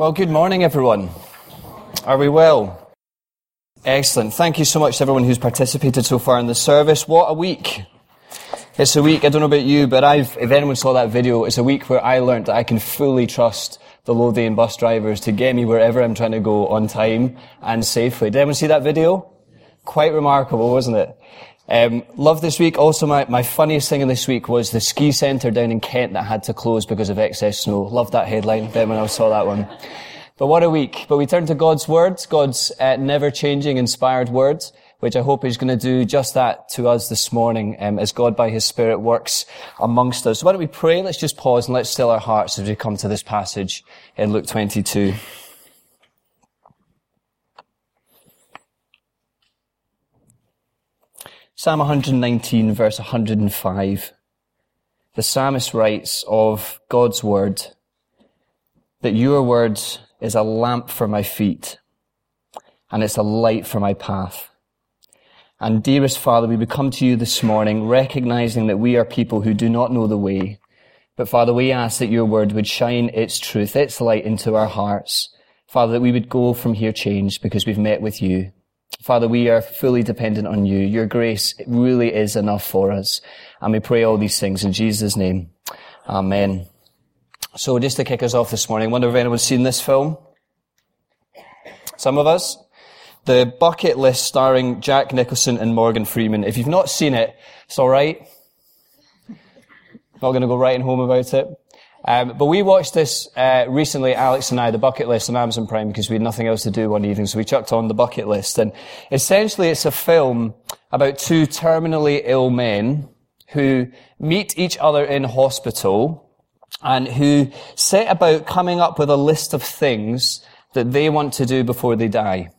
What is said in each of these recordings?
Well, good morning, everyone. Are we well? Excellent. Thank you so much to everyone who's participated so far in the service. What a week. It's a week, I don't know about you, but I've, if anyone saw that video, it's a week where I learned that I can fully trust the Lothian bus drivers to get me wherever I'm trying to go on time and safely. Did anyone see that video? Quite remarkable, wasn't it? Um, love this week. Also, my, my funniest thing in this week was the ski centre down in Kent that had to close because of excess snow. Love that headline. then when I saw that one. But what a week. But we turn to God's words, God's uh, never changing, inspired words, which I hope is going to do just that to us this morning um, as God by His Spirit works amongst us. So why don't we pray? Let's just pause and let's still our hearts as we come to this passage in Luke 22. Psalm 119 verse 105. The psalmist writes of God's word that your word is a lamp for my feet and it's a light for my path. And dearest Father, we would come to you this morning recognizing that we are people who do not know the way. But Father, we ask that your word would shine its truth, its light into our hearts. Father, that we would go from here changed because we've met with you. Father, we are fully dependent on you. Your grace really is enough for us. And we pray all these things in Jesus' name. Amen. So just to kick us off this morning, I wonder if anyone's seen this film? Some of us? The Bucket List starring Jack Nicholson and Morgan Freeman. If you've not seen it, it's alright. Not going to go writing home about it. Um, but we watched this uh, recently, Alex and I, the bucket list on Amazon Prime, because we had nothing else to do one evening, so we chucked on the bucket list. And essentially, it's a film about two terminally ill men who meet each other in hospital and who set about coming up with a list of things that they want to do before they die.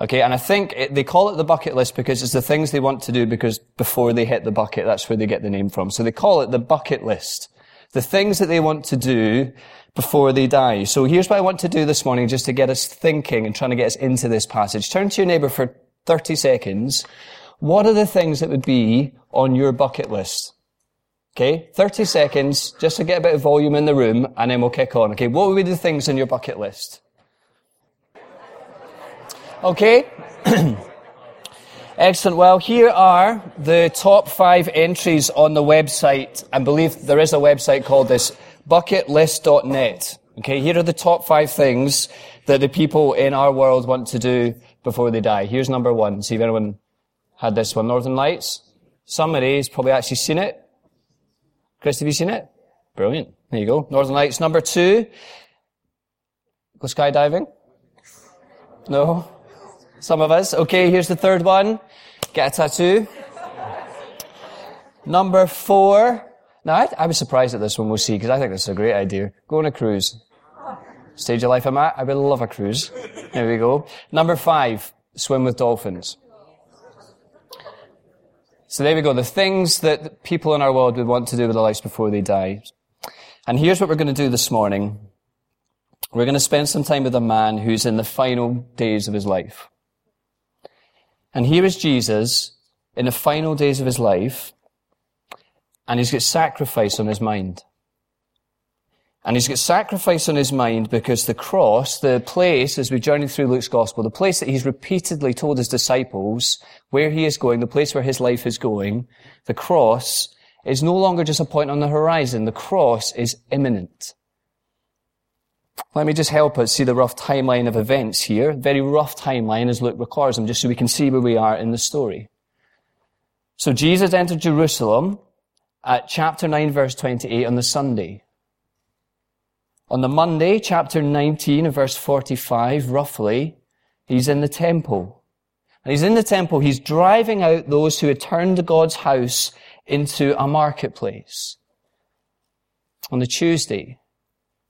Okay, and I think it, they call it the bucket list because it's the things they want to do because before they hit the bucket, that's where they get the name from. So they call it the bucket list the things that they want to do before they die. So here's what I want to do this morning just to get us thinking and trying to get us into this passage. Turn to your neighbor for 30 seconds. What are the things that would be on your bucket list? Okay, 30 seconds just to get a bit of volume in the room and then we'll kick on. Okay, what would be the things on your bucket list? Okay. Excellent. Well, here are the top five entries on the website. I believe there is a website called this, bucketlist.net. Okay, here are the top five things that the people in our world want to do before they die. Here's number one. See if anyone had this one. Northern Lights. Somebody's probably actually seen it. Chris, have you seen it? Brilliant. There you go. Northern Lights. Number two. Go skydiving? No? Some of us. Okay, here's the third one. Get a tattoo. Number four. Now, I, I was surprised at this one we'll see, because I think this is a great idea. Go on a cruise. Stage of life I'm at. I would love a cruise. There we go. Number five. Swim with dolphins. So there we go. The things that people in our world would want to do with their lives before they die. And here's what we're going to do this morning. We're going to spend some time with a man who's in the final days of his life. And here is Jesus in the final days of his life, and he's got sacrifice on his mind. And he's got sacrifice on his mind because the cross, the place, as we journey through Luke's gospel, the place that he's repeatedly told his disciples where he is going, the place where his life is going, the cross is no longer just a point on the horizon. The cross is imminent. Let me just help us see the rough timeline of events here. Very rough timeline as Luke records them, just so we can see where we are in the story. So Jesus entered Jerusalem at chapter 9 verse 28 on the Sunday. On the Monday, chapter 19 verse 45, roughly, he's in the temple. And he's in the temple, he's driving out those who had turned God's house into a marketplace. On the Tuesday,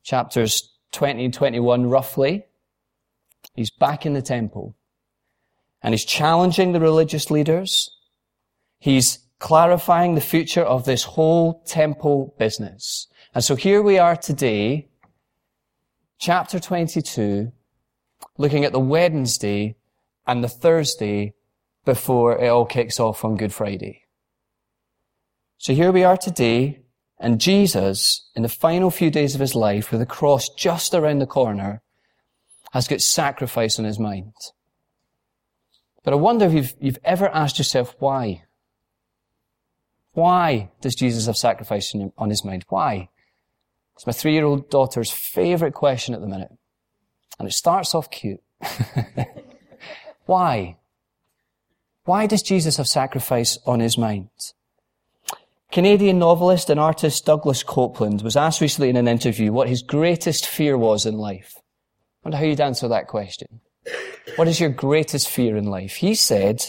chapters 20 and 21 roughly. He's back in the temple. And he's challenging the religious leaders. He's clarifying the future of this whole temple business. And so here we are today, chapter 22, looking at the Wednesday and the Thursday before it all kicks off on Good Friday. So here we are today, and Jesus, in the final few days of his life, with the cross just around the corner, has got sacrifice on his mind. But I wonder if you've, you've ever asked yourself why. Why does Jesus have sacrifice on his mind? Why? It's my three-year-old daughter's favorite question at the minute. And it starts off cute. Why? Why does Jesus have sacrifice on his mind? Canadian novelist and artist Douglas Coupland was asked recently in an interview what his greatest fear was in life. I wonder how you'd answer that question. What is your greatest fear in life? He said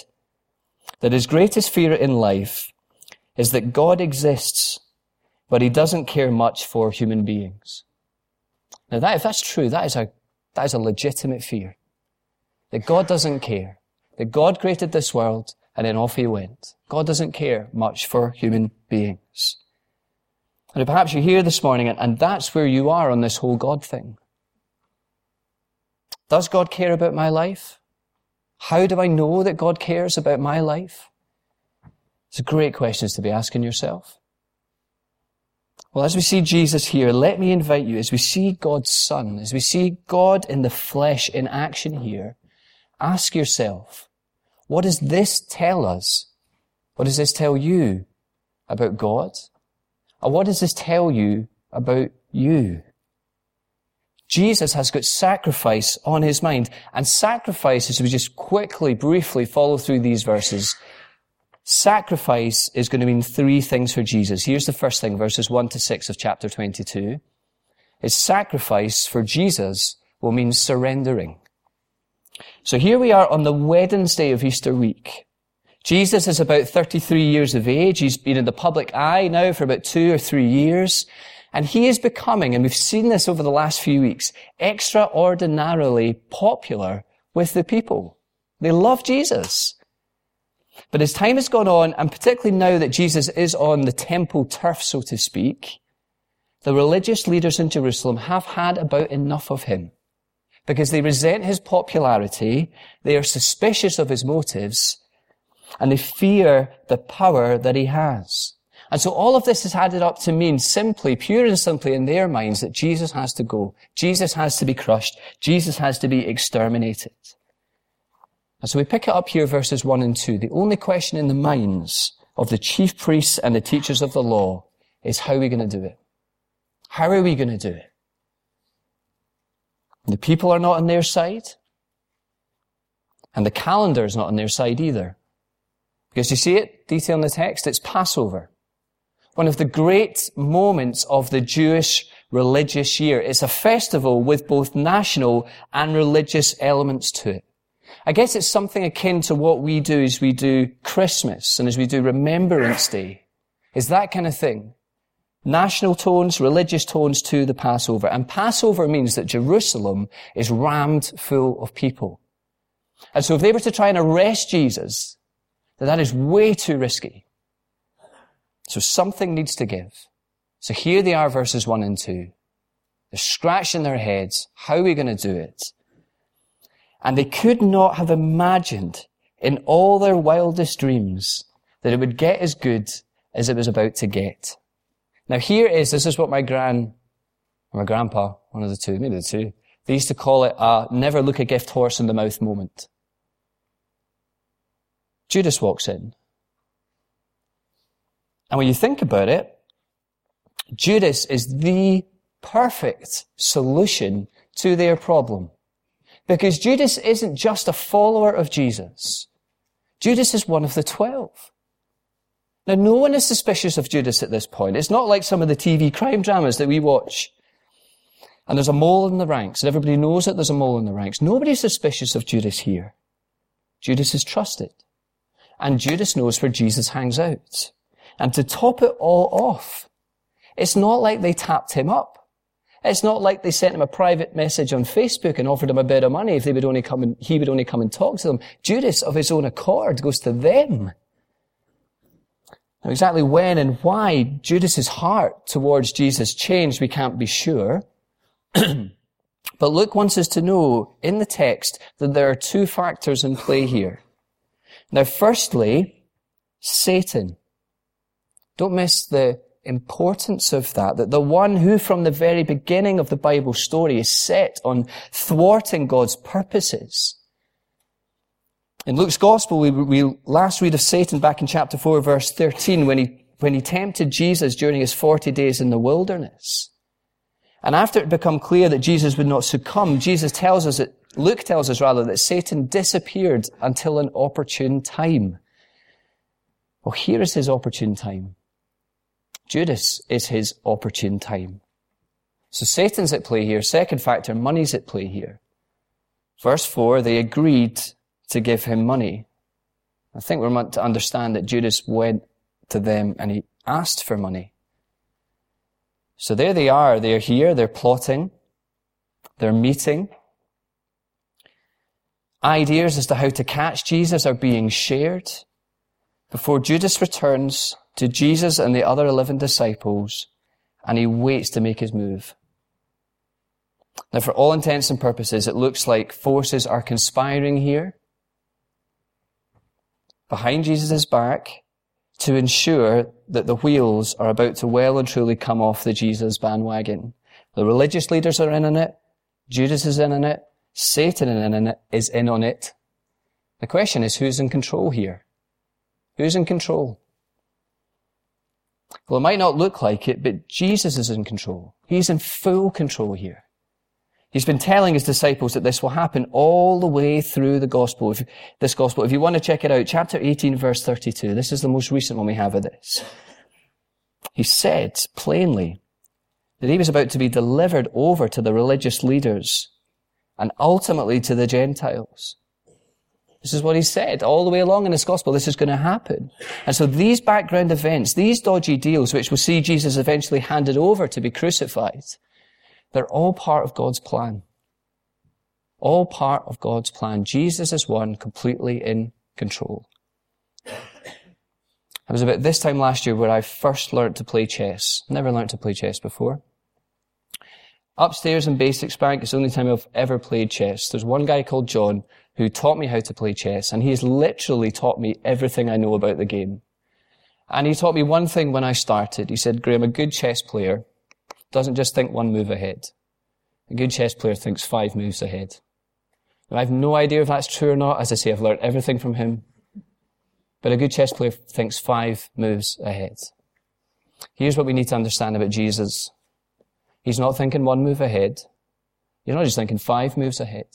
that his greatest fear in life is that God exists, but he doesn't care much for human beings. Now that, if that's true, that is a, that is a legitimate fear. That God doesn't care. That God created this world and then off he went. God doesn't care much for human beings. And perhaps you're here this morning and, that's where you are on this whole God thing. Does God care about my life? How do I know that God cares about my life? It's a great questions to be asking yourself. Well, as we see Jesus here, let me invite you, as we see God's Son, as we see God in the flesh in action here, ask yourself, what does this tell us? What does this tell you about God? Or what does this tell you about you? Jesus has got sacrifice on his mind. And sacrifice, as we just quickly, briefly follow through these verses, sacrifice is going to mean three things for Jesus. Here's the first thing, verses 1 to 6 of chapter 22. Is sacrifice for Jesus will mean surrendering. So here we are on the Wednesday of Easter week. Jesus is about 33 years of age. He's been in the public eye now for about two or three years. And he is becoming, and we've seen this over the last few weeks, extraordinarily popular with the people. They love Jesus. But as time has gone on, and particularly now that Jesus is on the temple turf, so to speak, the religious leaders in Jerusalem have had about enough of him. Because they resent his popularity, they are suspicious of his motives, and they fear the power that he has. And so all of this has added up to mean simply, pure and simply in their minds that Jesus has to go. Jesus has to be crushed. Jesus has to be exterminated. And so we pick it up here, verses 1 and 2. The only question in the minds of the chief priests and the teachers of the law is how are we going to do it? How are we going to do it? The people are not on their side. And the calendar is not on their side either. Because you see it, detail in the text, it's Passover one of the great moments of the Jewish religious year. It's a festival with both national and religious elements to it. I guess it's something akin to what we do as we do Christmas and as we do Remembrance Day. Is that kind of thing. National tones, religious tones to the Passover. And Passover means that Jerusalem is rammed full of people. And so if they were to try and arrest Jesus, then that is way too risky. So something needs to give. So here they are, verses 1 and 2. They're scratching their heads. How are we going to do it? And they could not have imagined in all their wildest dreams that it would get as good as it was about to get. Now here is, this is what my gran, my grandpa, one of the two, maybe the two, they used to call it a never look a gift horse in the mouth moment. Judas walks in. And when you think about it, Judas is the perfect solution to their problem. Because Judas isn't just a follower of Jesus. Judas is one of the twelve. Now, no one is suspicious of Judas at this point. It's not like some of the TV crime dramas that we watch. And there's a mole in the ranks, and everybody knows that there's a mole in the ranks. Nobody's suspicious of Judas here. Judas is trusted. And Judas knows where Jesus hangs out. And to top it all off, it's not like they tapped him up. It's not like they sent him a private message on Facebook and offered him a bit of money if they would only come and, he would only come and talk to them. Judas, of his own accord, goes to them. Now, exactly when and why Judas's heart towards Jesus changed, we can't be sure. but Luke wants us to know in the text that there are two factors in play here. Now, firstly, Satan. Don't miss the importance of that, that the one who from the very beginning of the Bible story is set on thwarting God's purposes. In Luke's gospel, we, we last read of Satan back in chapter 4 verse 13 when he, when he tempted Jesus during his 40 days in the wilderness. And after it became clear that Jesus would not succumb, Jesus tells us that, Luke tells us rather that Satan disappeared until an opportune time. Well, here is his opportune time. Judas is his opportune time. So Satan's at play here. Second factor, money's at play here. Verse 4, they agreed to give him money. I think we're meant to understand that Judas went to them and he asked for money. So there they are. They're here. They're plotting. They're meeting. Ideas as to how to catch Jesus are being shared. Before Judas returns to Jesus and the other 11 disciples, and he waits to make his move. Now, for all intents and purposes, it looks like forces are conspiring here behind Jesus' back to ensure that the wheels are about to well and truly come off the Jesus bandwagon. The religious leaders are in on it. Judas is in on it. Satan is in on it. The question is who's in control here? Who's in control? Well, it might not look like it, but Jesus is in control. He's in full control here. He's been telling his disciples that this will happen all the way through the gospel. If, this gospel, if you want to check it out, chapter 18 verse 32. This is the most recent one we have of this. He said plainly that he was about to be delivered over to the religious leaders and ultimately to the Gentiles. This is what he said all the way along in this gospel. This is going to happen. And so these background events, these dodgy deals, which will see Jesus eventually handed over to be crucified, they're all part of God's plan. All part of God's plan. Jesus is one completely in control. It was about this time last year where I first learned to play chess. Never learned to play chess before. Upstairs in Basics Bank, it's the only time I've ever played chess. There's one guy called John who taught me how to play chess, and he has literally taught me everything I know about the game. And he taught me one thing when I started. He said, Graeme, a good chess player doesn't just think one move ahead. A good chess player thinks five moves ahead. Now, I have no idea if that's true or not. As I say, I've learned everything from him. But a good chess player thinks five moves ahead. Here's what we need to understand about Jesus. He's not thinking one move ahead. He's not just thinking five moves ahead.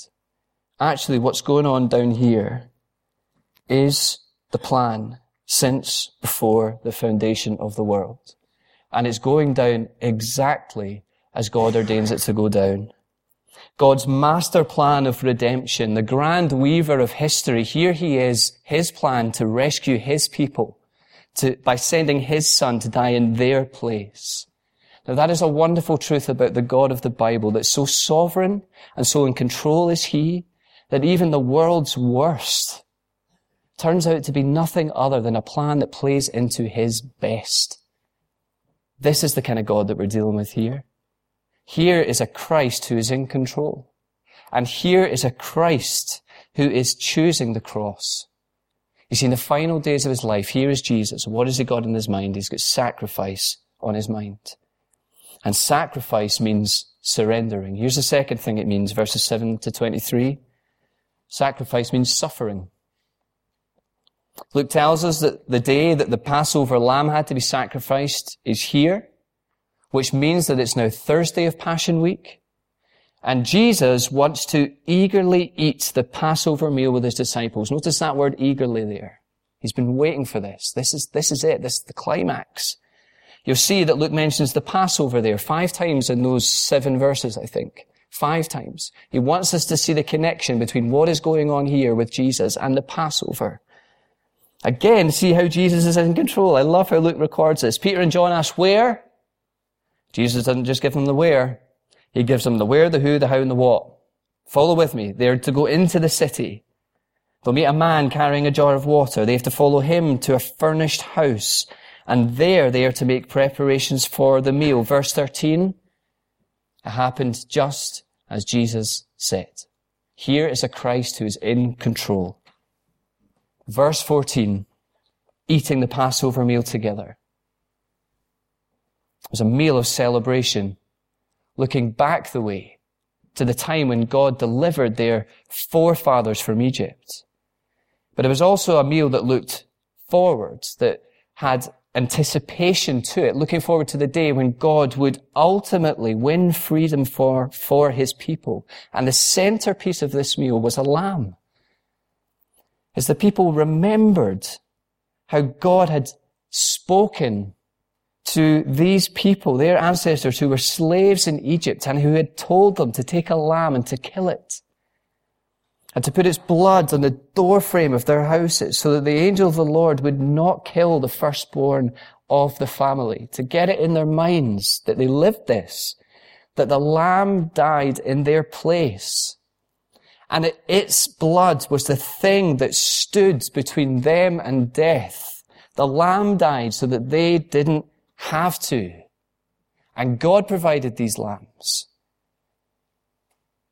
Actually, what's going on down here is the plan since before the foundation of the world and it's going down exactly as God ordains it to go down. God's master plan of redemption, the grand weaver of history, here he is, his plan to rescue his people to, by sending his son to die in their place. Now that is a wonderful truth about the God of the Bible, that so sovereign and so in control is he, that even the world's worst turns out to be nothing other than a plan that plays into his best. This is the kind of God that we're dealing with here. Here is a Christ who is in control. And here is a Christ who is choosing the cross. You see, in the final days of his life, here is Jesus. What has he got in his mind? He's got sacrifice on his mind. And sacrifice means surrendering. Here's the second thing it means, verses 7 to 23. Sacrifice means suffering. Luke tells us that the day that the Passover lamb had to be sacrificed is here, which means that it's now Thursday of Passion Week. And Jesus wants to eagerly eat the Passover meal with his disciples. Notice that word eagerly there. He's been waiting for this. This is, this is it. This is the climax. You'll see that Luke mentions the Passover there five times in those seven verses, I think. Five times. He wants us to see the connection between what is going on here with Jesus and the Passover. Again, see how Jesus is in control. I love how Luke records this. Peter and John ask where. Jesus doesn't just give them the where. He gives them the where, the who, the how, and the what. Follow with me. They're to go into the city. They'll meet a man carrying a jar of water. They have to follow him to a furnished house. And there they are to make preparations for the meal. Verse 13. It happened just as Jesus said. Here is a Christ who is in control. Verse 14, eating the Passover meal together. It was a meal of celebration, looking back the way to the time when God delivered their forefathers from Egypt. But it was also a meal that looked forwards, that had anticipation to it, looking forward to the day when God would ultimately win freedom for, for his people. And the centerpiece of this meal was a lamb. As the people remembered how God had spoken to these people, their ancestors who were slaves in Egypt and who had told them to take a lamb and to kill it and to put its blood on the doorframe of their houses so that the angel of the Lord would not kill the firstborn of the family, to get it in their minds that they lived this, that the lamb died in their place. And it, its blood was the thing that stood between them and death. The lamb died so that they didn't have to. And God provided these lambs.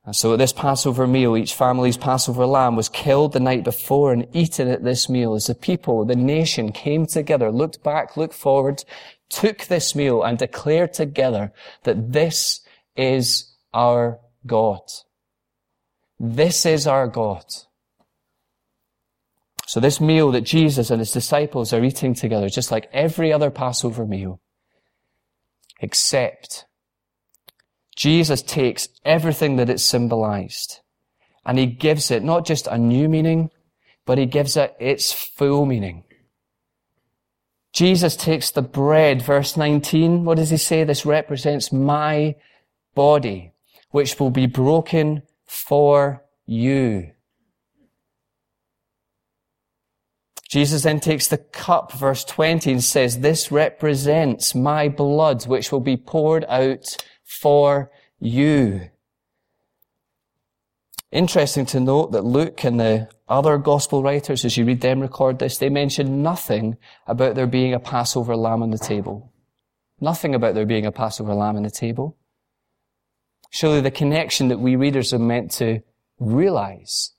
And so at this Passover meal, each family's Passover lamb was killed the night before and eaten at this meal as the people, the nation came together, looked back, looked forward, took this meal and declared together that this is our God. This is our God. So this meal that Jesus and his disciples are eating together, just like every other Passover meal, except Jesus takes everything that it symbolized and he gives it not just a new meaning, but he gives it its full meaning. Jesus takes the bread, verse 19. What does he say? This represents my body, which will be broken for you. Jesus then takes the cup, verse 20, and says, this represents my blood, which will be poured out for you. Interesting to note that Luke and the other gospel writers, as you read them record this, they mention nothing about there being a Passover lamb on the table. Nothing about there being a Passover lamb on the table. Surely the connection that we readers are meant to realize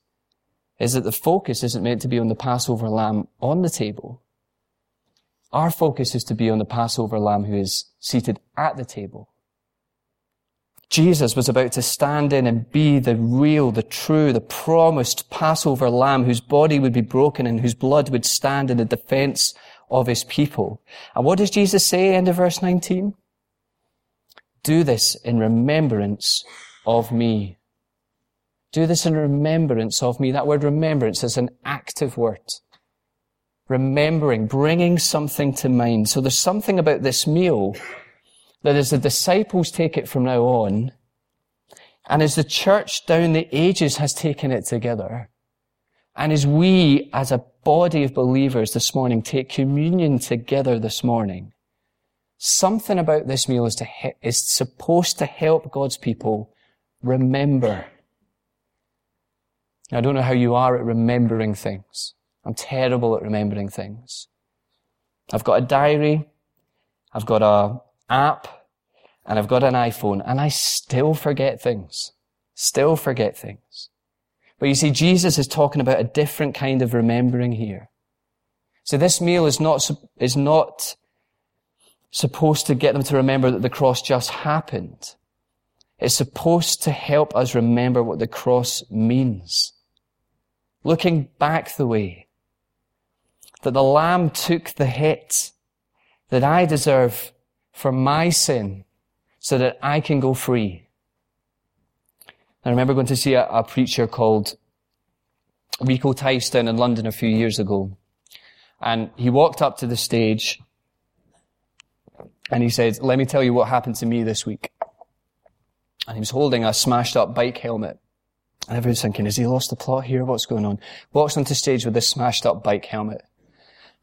is that the focus isn't meant to be on the Passover lamb on the table. Our focus is to be on the Passover lamb who is seated at the table. Jesus was about to stand in and be the real, the true, the promised Passover lamb whose body would be broken and whose blood would stand in the defense of his people. And what does Jesus say end of verse 19? Do this in remembrance of me. Do this in remembrance of me. That word remembrance is an active word. Remembering, bringing something to mind. So there's something about this meal that as the disciples take it from now on, and as the church down the ages has taken it together, and as we as a body of believers this morning take communion together this morning, something about this meal is, to is supposed to help God's people remember. I don't know how you are at remembering things. I'm terrible at remembering things. I've got a diary. I've got a app and I've got an iPhone and I still forget things. Still forget things. But you see, Jesus is talking about a different kind of remembering here. So this meal is not, is not supposed to get them to remember that the cross just happened. It's supposed to help us remember what the cross means. Looking back the way that the Lamb took the hit that I deserve for my sin so that I can go free. I remember going to see a, a preacher called Rico Tice in London a few years ago. And he walked up to the stage and he said, let me tell you what happened to me this week. And he was holding a smashed up bike helmet. And everyone's thinking, has he lost the plot here? What's going on? Walks onto stage with this smashed up bike helmet.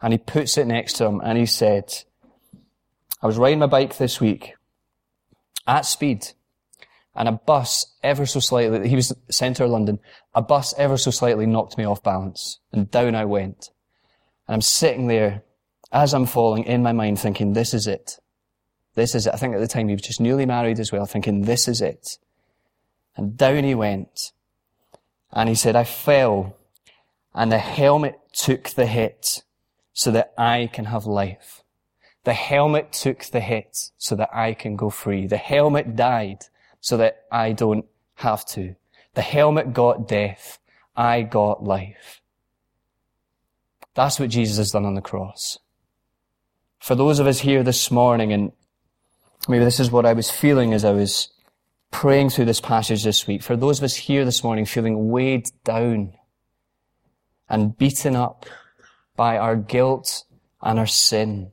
And he puts it next to him and he said, I was riding my bike this week at speed and a bus ever so slightly, he was centre of London, a bus ever so slightly knocked me off balance and down I went. And I'm sitting there as I'm falling in my mind thinking, this is it. This is it. I think at the time he was just newly married as well, thinking, this is it. And down he went. And he said, I fell and the helmet took the hit so that I can have life. The helmet took the hit so that I can go free. The helmet died so that I don't have to. The helmet got death. I got life. That's what Jesus has done on the cross. For those of us here this morning, and maybe this is what I was feeling as I was praying through this passage this week, for those of us here this morning feeling weighed down and beaten up by our guilt and our sin,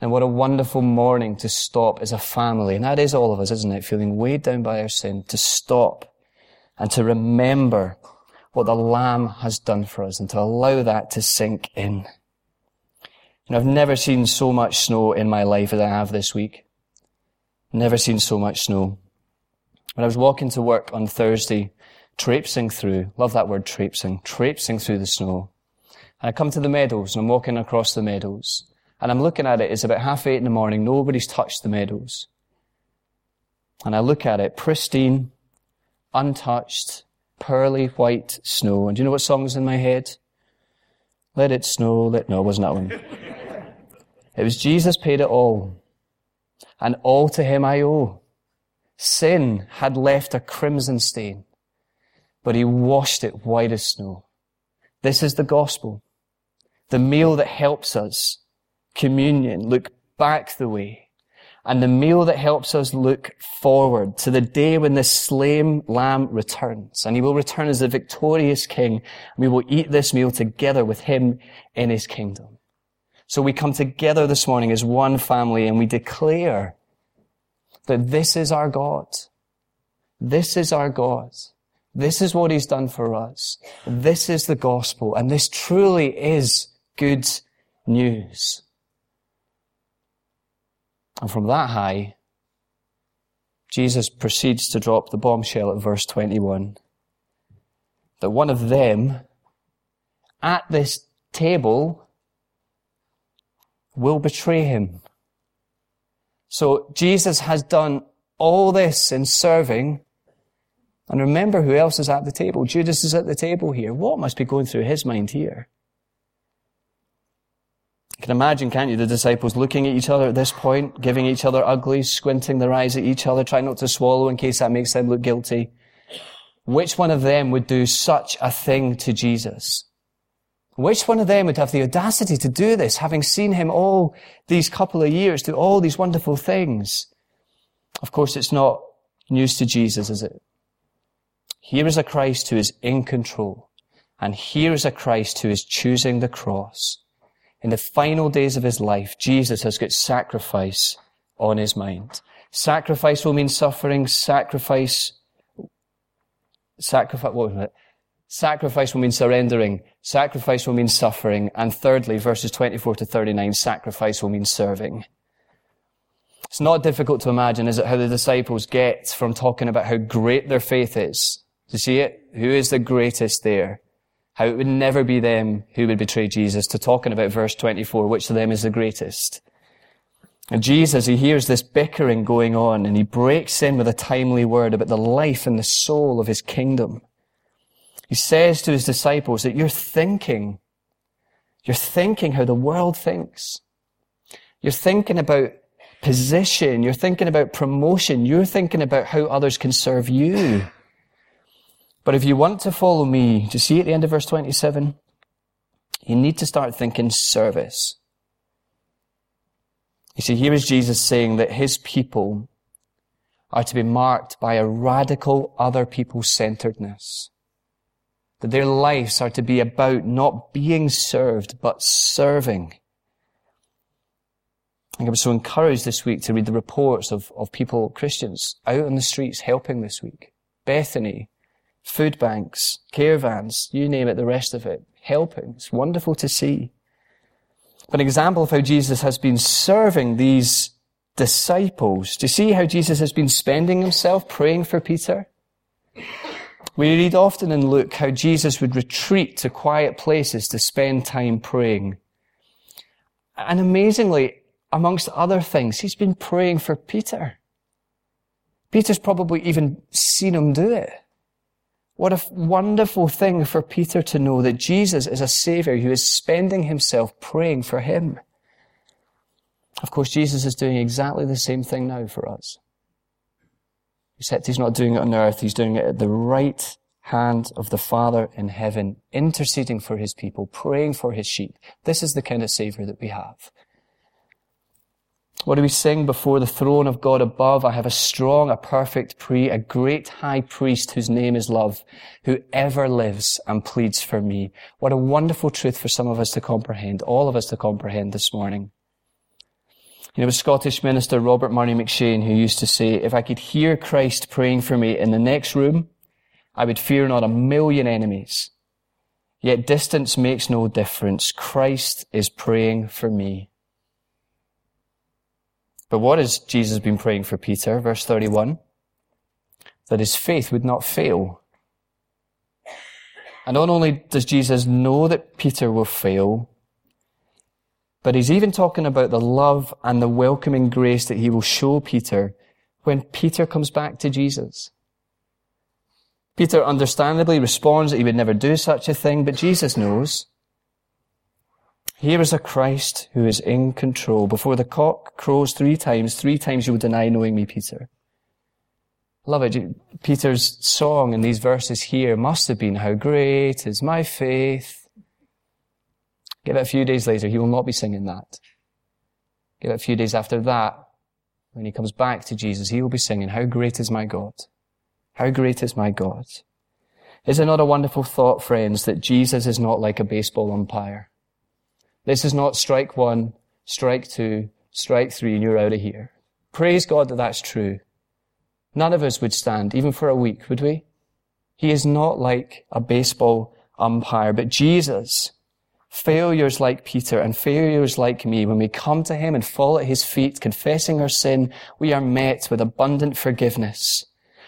and what a wonderful morning to stop as a family. And that is all of us, isn't it? Feeling weighed down by our sin, to stop and to remember what the Lamb has done for us and to allow that to sink in. Know, I've never seen so much snow in my life as I have this week. Never seen so much snow. When I was walking to work on Thursday, traipsing through, love that word traipsing, traipsing through the snow. And I come to the meadows and I'm walking across the meadows and I'm looking at it. It's about half eight in the morning. Nobody's touched the meadows. And I look at it, pristine, untouched, pearly white snow. And do you know what song's in my head? Let it snow, let, no, it wasn't that one. it was Jesus paid it all. And all to him I owe. Sin had left a crimson stain, but he washed it white as snow. This is the gospel. The meal that helps us communion, look back the way, and the meal that helps us look forward to the day when the slain lamb returns. And he will return as the victorious king. We will eat this meal together with him in his kingdom. So we come together this morning as one family and we declare that this is our God. This is our God. This is what he's done for us. This is the gospel. And this truly is good news. And from that high, Jesus proceeds to drop the bombshell at verse 21 that one of them at this table will betray him. So Jesus has done all this in serving. And remember who else is at the table. Judas is at the table here. What must be going through his mind here? You can imagine, can't you, the disciples looking at each other at this point, giving each other uglies, squinting their eyes at each other, trying not to swallow in case that makes them look guilty. Which one of them would do such a thing to Jesus? Which one of them would have the audacity to do this, having seen him all these couple of years do all these wonderful things? Of course, it's not news to Jesus, is it? Here is a Christ who is in control. And here is a Christ who is choosing the cross. In the final days of his life, Jesus has got sacrifice on his mind. Sacrifice will mean suffering. Sacrifice, sacrifice, what was it? Sacrifice will mean surrendering. Sacrifice will mean suffering. And thirdly, verses 24 to 39, sacrifice will mean serving. It's not difficult to imagine, is it, how the disciples get from talking about how great their faith is. Do you see it? Who is the greatest there? how it would never be them who would betray Jesus, to talking about verse 24, which of them is the greatest. And Jesus, he hears this bickering going on and he breaks in with a timely word about the life and the soul of his kingdom. He says to his disciples that you're thinking, you're thinking how the world thinks. You're thinking about position. You're thinking about promotion. You're thinking about how others can serve you. But if you want to follow me, do you see at the end of verse 27? You need to start thinking service. You see, here is Jesus saying that his people are to be marked by a radical other people centeredness. That their lives are to be about not being served, but serving. I was so encouraged this week to read the reports of, of people, Christians, out on the streets helping this week. Bethany, food banks, caravans, you name it, the rest of it, helping. It's wonderful to see. But An example of how Jesus has been serving these disciples. Do you see how Jesus has been spending himself praying for Peter? We read often in Luke how Jesus would retreat to quiet places to spend time praying. And amazingly, amongst other things, he's been praying for Peter. Peter's probably even seen him do it. What a wonderful thing for Peter to know that Jesus is a Savior who is spending himself praying for him. Of course, Jesus is doing exactly the same thing now for us. Except he's not doing it on earth, he's doing it at the right hand of the Father in heaven, interceding for his people, praying for his sheep. This is the kind of Savior that we have. What do we sing before the throne of God above? I have a strong, a perfect pre, a great high priest whose name is love, who ever lives and pleads for me. What a wonderful truth for some of us to comprehend, all of us to comprehend this morning. Know, a Scottish minister, Robert Murray M'Cheyne, who used to say, if I could hear Christ praying for me in the next room, I would fear not a million enemies. Yet distance makes no difference. Christ is praying for me. But what has Jesus been praying for Peter? Verse 31. That his faith would not fail. And not only does Jesus know that Peter will fail, but he's even talking about the love and the welcoming grace that he will show Peter when Peter comes back to Jesus. Peter understandably responds that he would never do such a thing, but Jesus knows. Here is a Christ who is in control. Before the cock crows three times, three times you will deny knowing me, Peter. Love it. Peter's song in these verses here must have been, How great is my faith. Give it a few days later, he will not be singing that. Give it a few days after that, when he comes back to Jesus, he will be singing, How great is my God. How great is my God. Is it not a wonderful thought, friends, that Jesus is not like a baseball umpire? This is not strike one, strike two, strike three, and you're out of here. Praise God that that's true. None of us would stand, even for a week, would we? He is not like a baseball umpire, but Jesus, failures like Peter and failures like me, when we come to Him and fall at His feet, confessing our sin, we are met with abundant forgiveness,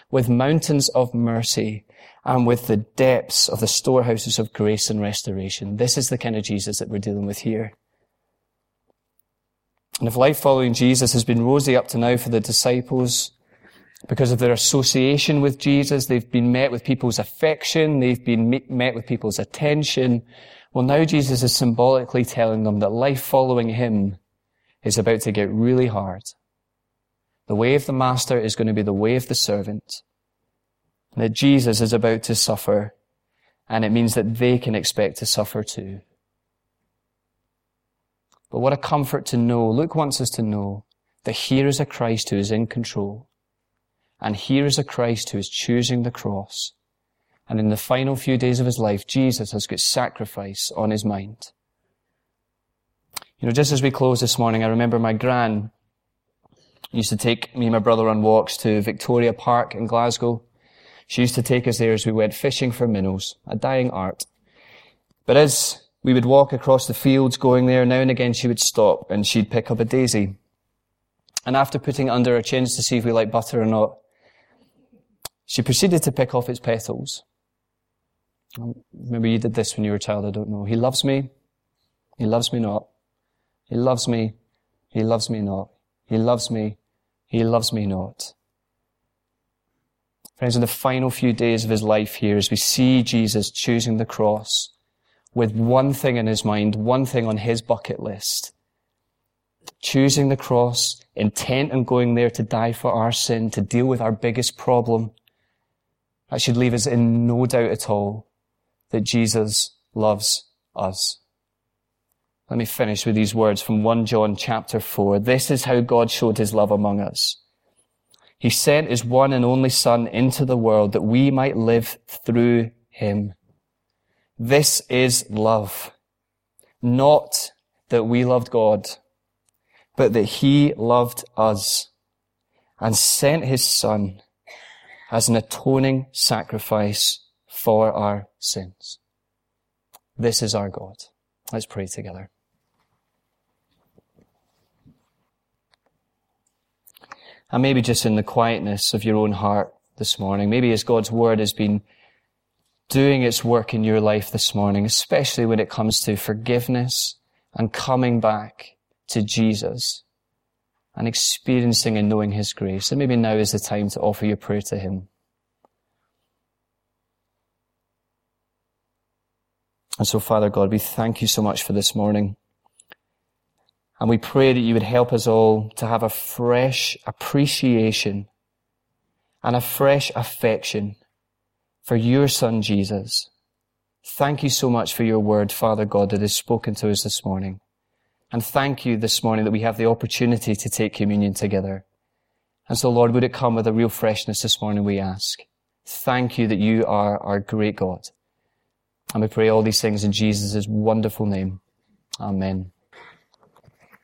with mountains of mercy, and with the depths of the storehouses of grace and restoration. This is the kind of Jesus that we're dealing with here. And if life following Jesus has been rosy up to now for the disciples, because of their association with Jesus, they've been met with people's affection, they've been met with people's attention. Well, now Jesus is symbolically telling them that life following him is about to get really hard. The way of the master is going to be the way of the servant that Jesus is about to suffer, and it means that they can expect to suffer too. But what a comfort to know. Luke wants us to know that here is a Christ who is in control. And here is a Christ who is choosing the cross. And in the final few days of his life, Jesus has got sacrifice on his mind. You know, just as we close this morning, I remember my gran used to take me and my brother on walks to Victoria Park in Glasgow. She used to take us there as we went fishing for minnows, a dying art. But as we would walk across the fields going there, now and again she would stop and she'd pick up a daisy. And after putting it under her chins to see if we like butter or not, she proceeded to pick off its petals. Maybe you did this when you were a child, I don't know. He loves me. He loves me not. He loves me. He loves me not. He loves me. He loves me not. Friends, in the final few days of his life here, as we see Jesus choosing the cross with one thing in his mind, one thing on his bucket list, choosing the cross, intent on going there to die for our sin, to deal with our biggest problem, that should leave us in no doubt at all that Jesus loves us. Let me finish with these words from 1 John chapter 4. This is how God showed his love among us. He sent his one and only son into the world that we might live through him. This is love. Not that we loved God, but that he loved us and sent his son as an atoning sacrifice for our sins. This is our God. Let's pray together. And maybe just in the quietness of your own heart this morning, maybe as God's word has been doing its work in your life this morning, especially when it comes to forgiveness and coming back to Jesus and experiencing and knowing His grace. And maybe now is the time to offer your prayer to Him. And so, Father God, we thank you so much for this morning. And we pray that you would help us all to have a fresh appreciation and a fresh affection for your son Jesus. Thank you so much for your word, Father God, that is spoken to us this morning. And thank you this morning that we have the opportunity to take communion together. And so, Lord, would it come with a real freshness this morning, we ask. Thank you that you are our great God. And we pray all these things in Jesus' wonderful name. Amen.